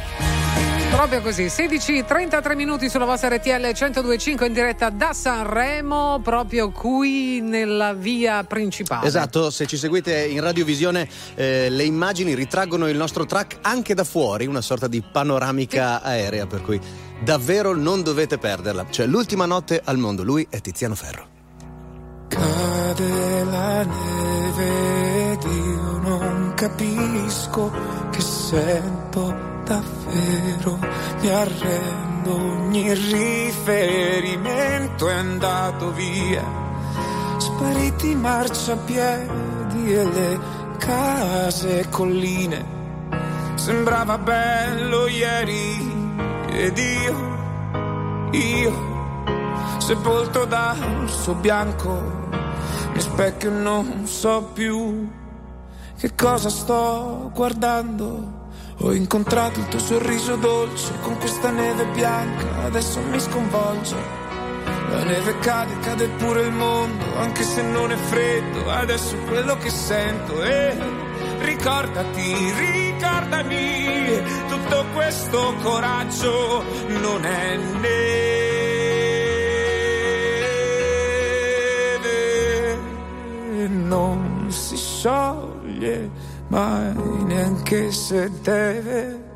Proprio così, 16:33 minuti sulla vostra RTL 1025 in diretta da Sanremo, proprio qui nella via principale. Esatto, se ci seguite in radiovisione eh, le immagini ritraggono il nostro track anche da fuori, una sorta di panoramica aerea, per cui davvero non dovete perderla. Cioè l'ultima notte al mondo, lui è Tiziano Ferro. Cade la neve ed io non capisco che sento davvero, mi arrendo, ogni riferimento è andato via, spariti i marciapiedi e le case e colline, sembrava bello ieri ed io, io sepolto dal suo bianco, mi specchio non so più che cosa sto guardando. Ho incontrato il tuo sorriso dolce con questa neve bianca, adesso mi sconvolge. La neve cade, cade pure il mondo, anche se non è freddo, adesso è quello che sento. E ricordati, ricordami, tutto questo coraggio non è neve, non si scioglie mai neanche se deve.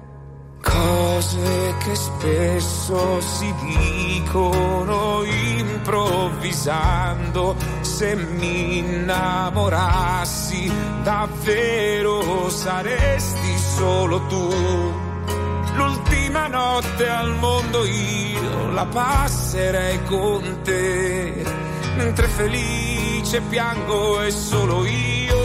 Cose che spesso si dicono improvvisando, se mi innamorassi davvero saresti solo tu. L'ultima notte al mondo io la passerei con te, mentre felice piango e solo io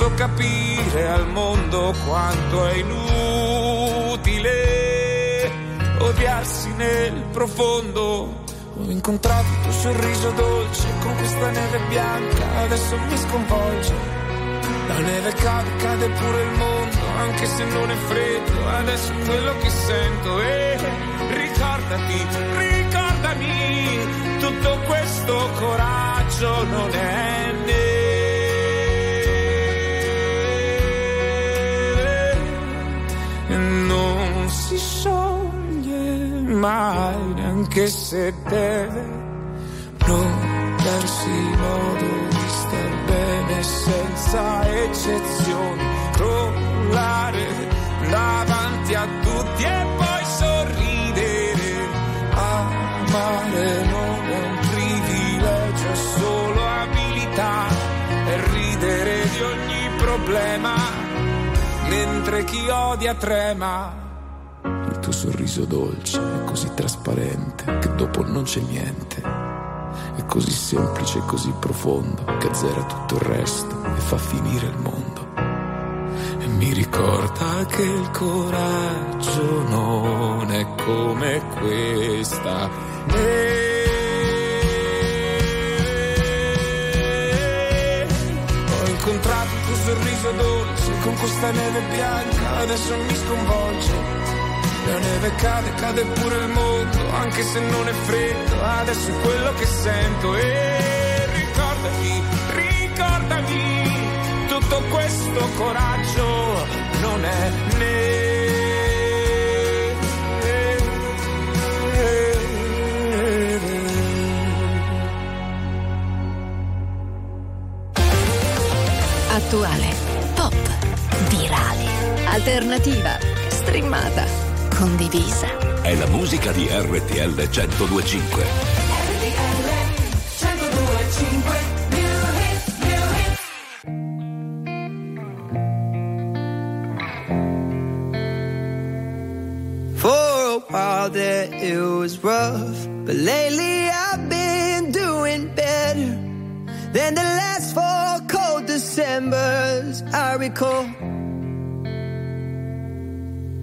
posso capire al mondo quanto è inutile odiarsi nel profondo. Ho incontrato il tuo sorriso dolce con questa neve bianca, adesso mi sconvolge. La neve cade, cade pure il mondo, anche se non è freddo, adesso è quello che sento. E ricordati, ricordami, tutto questo coraggio non è neve. non si scioglie mai neanche se deve. Non darsi modo di star bene senza eccezioni, crollare davanti a tutti e poi sorridere. Amare mentre chi odia trema. Il tuo sorriso dolce è così trasparente che dopo non c'è niente. È così semplice e così profondo che azzera tutto il resto e fa finire il mondo. E mi ricorda che il coraggio non è come questa. Ho incontrato il tuo sorriso dolce con questa neve bianca, adesso mi sconvolge. La neve cade, cade pure il mondo, anche se non è freddo, adesso è quello che sento. E ricordati, ricordami, tutto questo coraggio non è Attuale, pop, virale, alternativa, streamata, condivisa. È la musica di RTL 1025. For a while there it was rough, but lately I've been doing better than the last four cold Decembers I recall.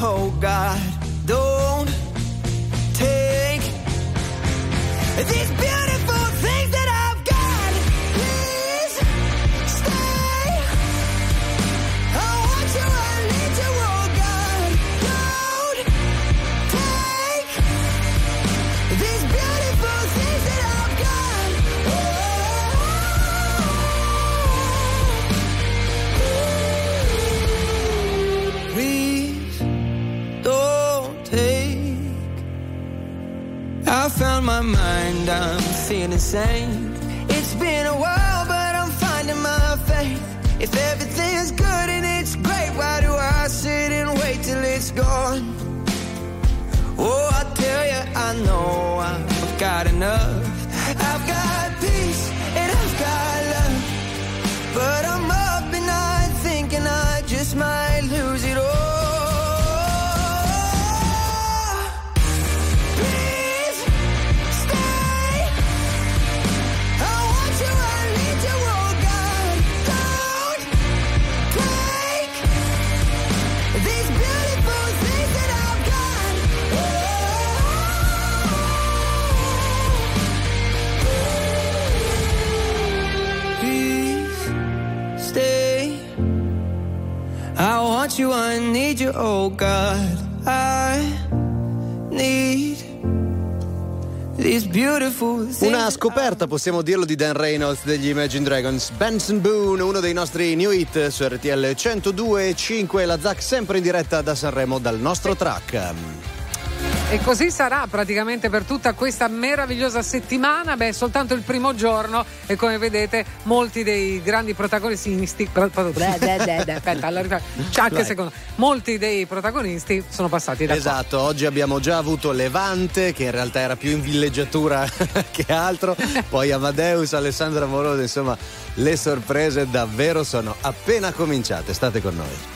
oh God. Scoperta, possiamo dirlo, di Dan Reynolds degli Imagine Dragons. Benson Boone, uno dei nostri new hit su RTL 102.5. La Zac sempre in diretta da Sanremo dal nostro track. E così sarà praticamente per tutta questa meravigliosa settimana. Beh, soltanto il primo giorno e come vedete molti dei grandi protagonisti aspetta, allora, c'è anche Vai. secondo molti dei protagonisti sono passati da qua. Esatto, oggi abbiamo già avuto Levante, che in realtà era più in villeggiatura che altro, poi Amadeus, Alessandra Moroso, insomma, le sorprese davvero sono appena cominciate. State con noi.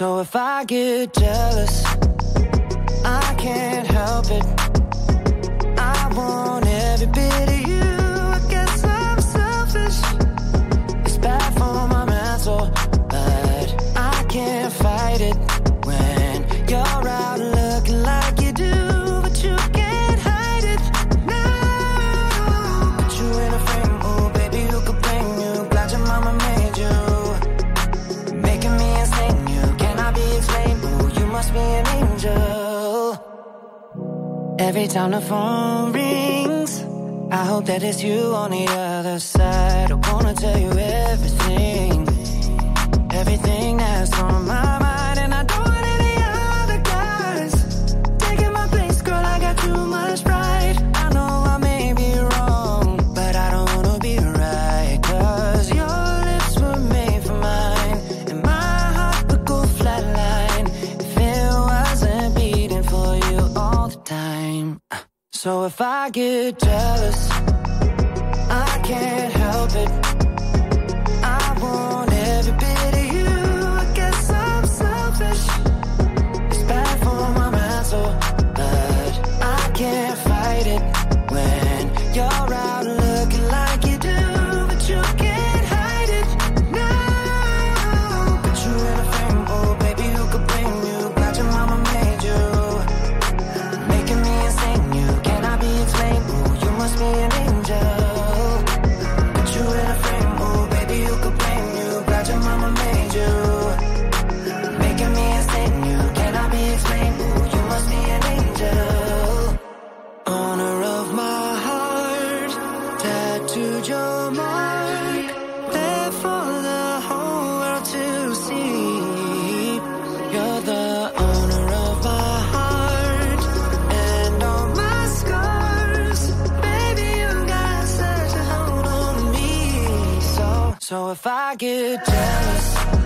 So if I get jealous, Every time the phone rings, I hope that it's you on the other side. I wanna tell you everything, Get jealous. I can't help it. So if I get jealous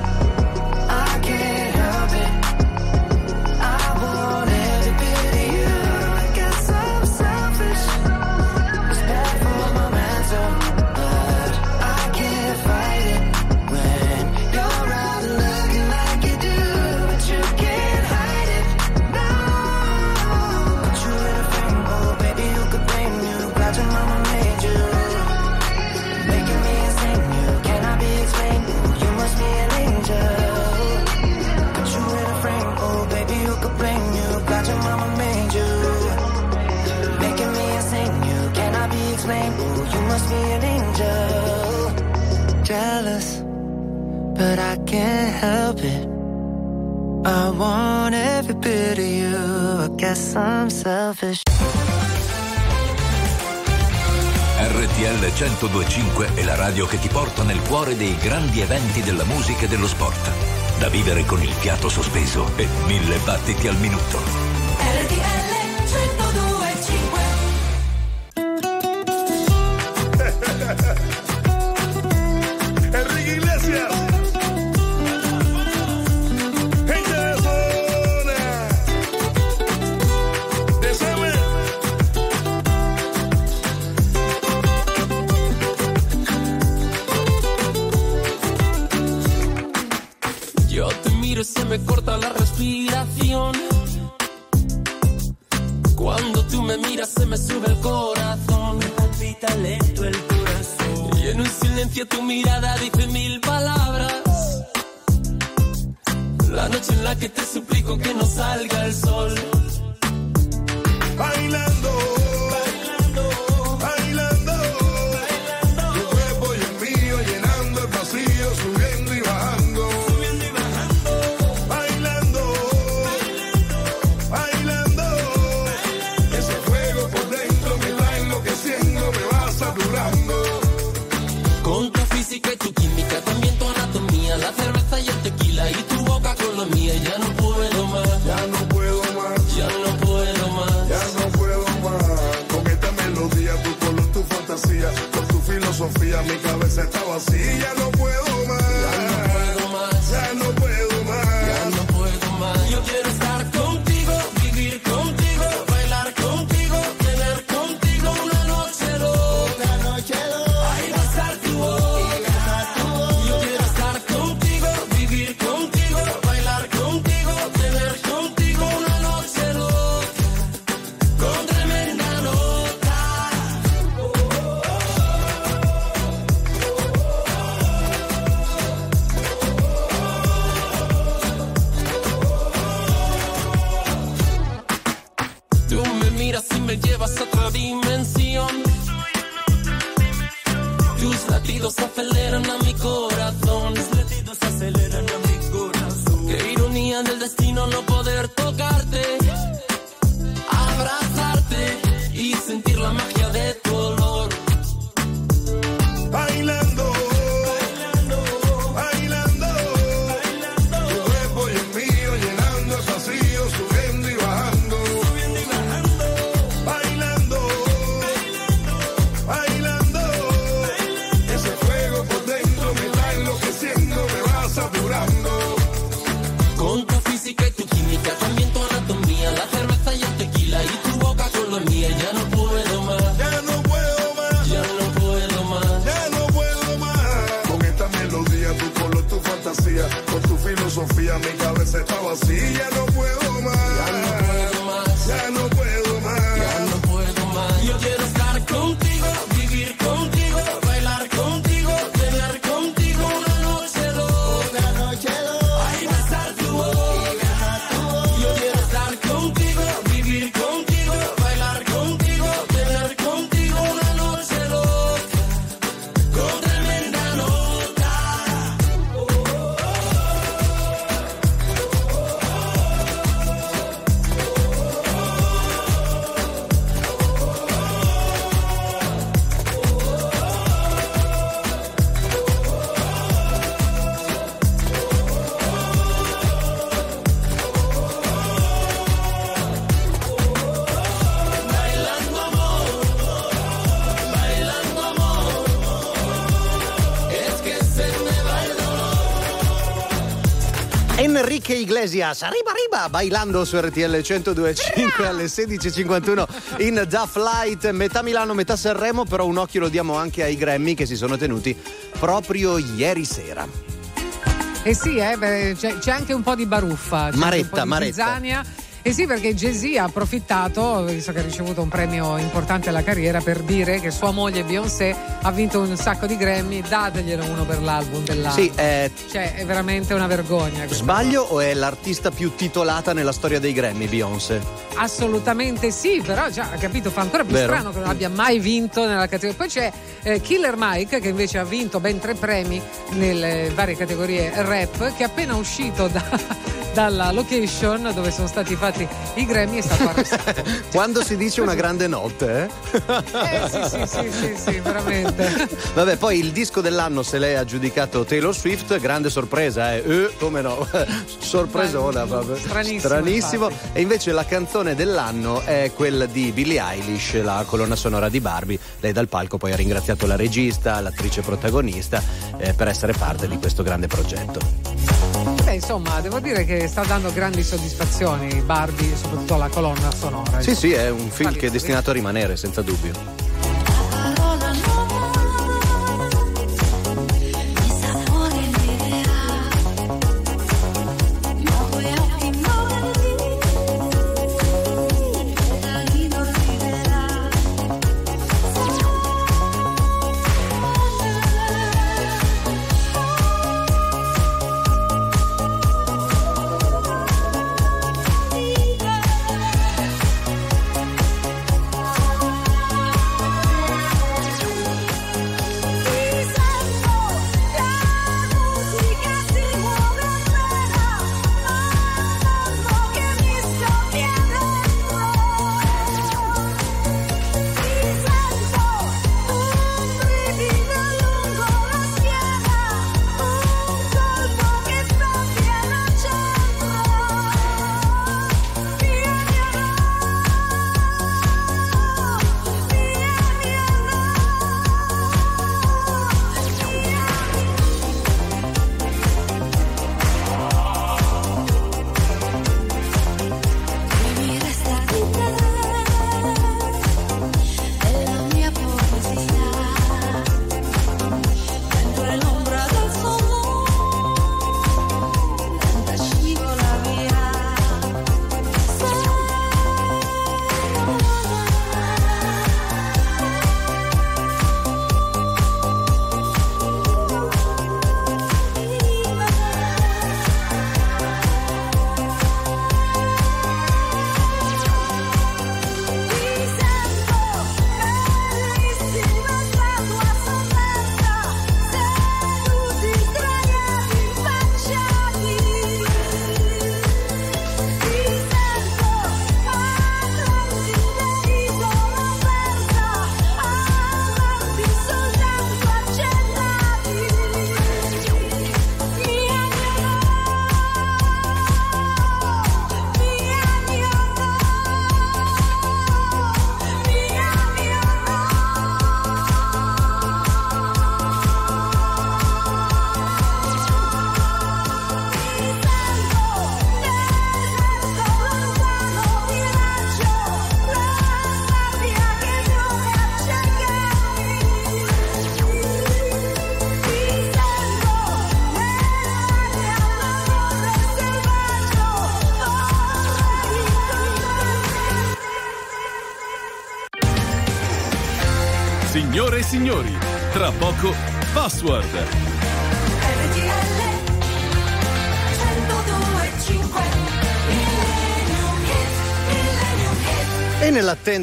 can't help it. I want every bit of you. I guess I'm selfish. RTL 1025 è la radio che ti porta nel cuore dei grandi eventi della musica e dello sport. Da vivere con il fiato sospeso e mille battiti al minuto. Iglesias, arriba arriba, bailando su RTL 102.5 alle 16.51 in Da Flight, metà Milano, metà Sanremo, però un occhio lo diamo anche ai Grammy che si sono tenuti proprio ieri sera. Eh sì, eh, beh, c'è, c'è anche un po' di baruffa. c'è Maretta, di Maretta. zizzania. Eh sì, perché Jay-Z ha approfittato, visto che ha ricevuto un premio importante alla carriera, per dire che sua moglie Beyoncé ha vinto un sacco di Grammy, dateglielo uno per l'album dell'anno. Sì, eh, Cioè, è veramente una vergogna. sbaglio o è l'artista più titolata nella storia dei Grammy, Beyoncé? Assolutamente sì, però già ha capito, fa ancora più Vero. strano che non abbia mai vinto nella categoria. Poi c'è eh, Killer Mike che invece ha vinto ben tre premi nelle varie categorie rap, che è appena uscito da- dalla location dove sono stati fatti i Grammy è stato arrestato. Quando si dice una grande notte, eh? Eh sì, sì, sì, sì, sì, Vabbè, poi il disco dell'anno se lei ha giudicato Taylor Swift, grande sorpresa, eh? Eh, come no? Sorpresona, proprio. Stranissimo, Stranissimo. E invece la canzone dell'anno è quella di Billie Eilish, la colonna sonora di Barbie. Lei dal palco poi ha ringraziato la regista, l'attrice protagonista eh, per essere parte di questo grande progetto. Beh, insomma, devo dire che sta dando grandi soddisfazioni Barbie, soprattutto la colonna sonora. Sì, insomma. sì, è un film Vale che è destinato a rimanere, senza dubbio.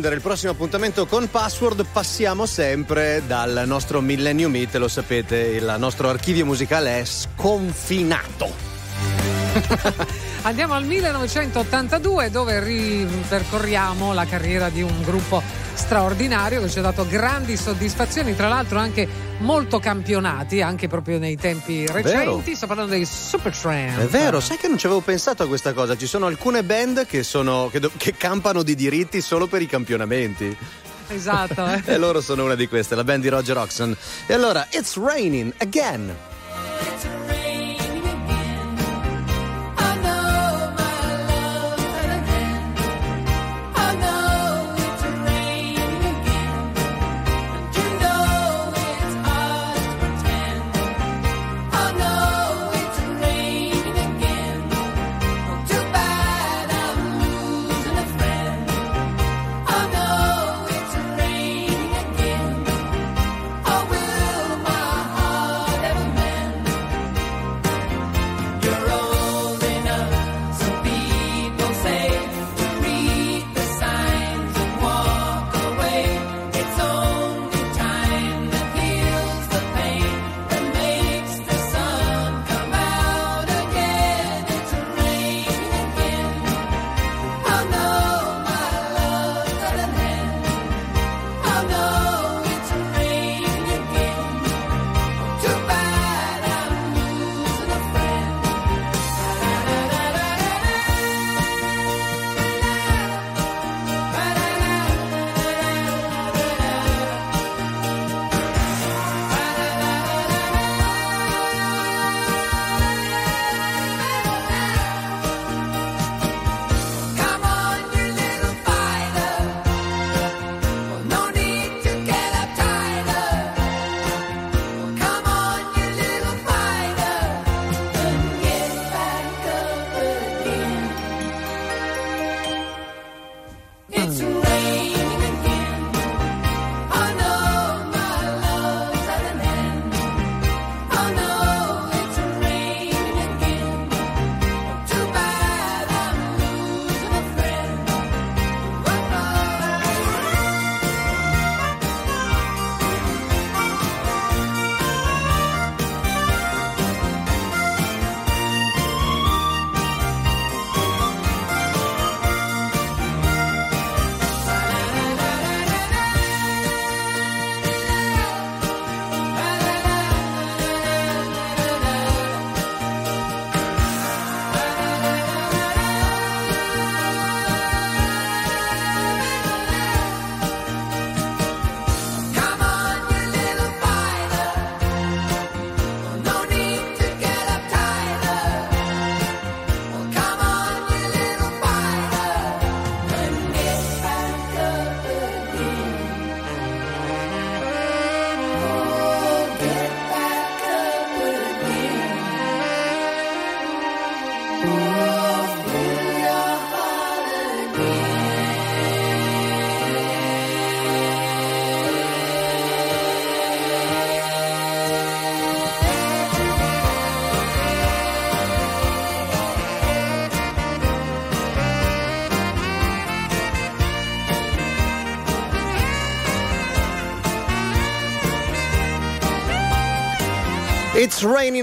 Nell'attendere il prossimo appuntamento con Password passiamo sempre dal nostro Millennium Meet, lo sapete, il nostro archivio musicale è sconfinato. Andiamo al 1982 dove ripercorriamo la carriera di un gruppo straordinario che ci ha dato grandi soddisfazioni, tra l'altro anche molto campionati, anche proprio nei tempi recenti. Sto parlando dei Supertramp. È vero, sai che non ci avevo pensato a questa cosa. Ci sono alcune band che, sono, che, do- che campano di diritti solo per i campionamenti. Esatto. Eh. e loro sono una di queste, la band di Roger Oxon. E allora, It's Raining Again. It's raining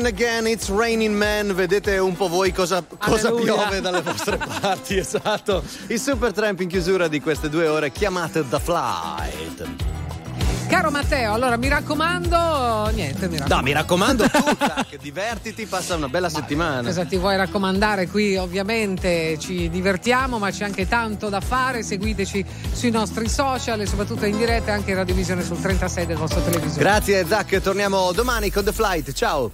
again, it's raining man. Vedete un po' voi cosa, cosa piove dalle vostre parti, esatto. Il super tramp in chiusura di queste due ore chiamate The Flight. Caro Matteo, allora mi raccomando, niente, mi raccomando. No, mi raccomando tu, Jack, divertiti, passa una bella settimana. Cosa ti vuoi raccomandare qui? Ovviamente ci divertiamo, ma c'è anche tanto da fare. Seguiteci sui nostri social e soprattutto in diretta anche in radiovisione sul 36 del vostro televisore. Grazie Zac, torniamo domani con The Flight. Ciao.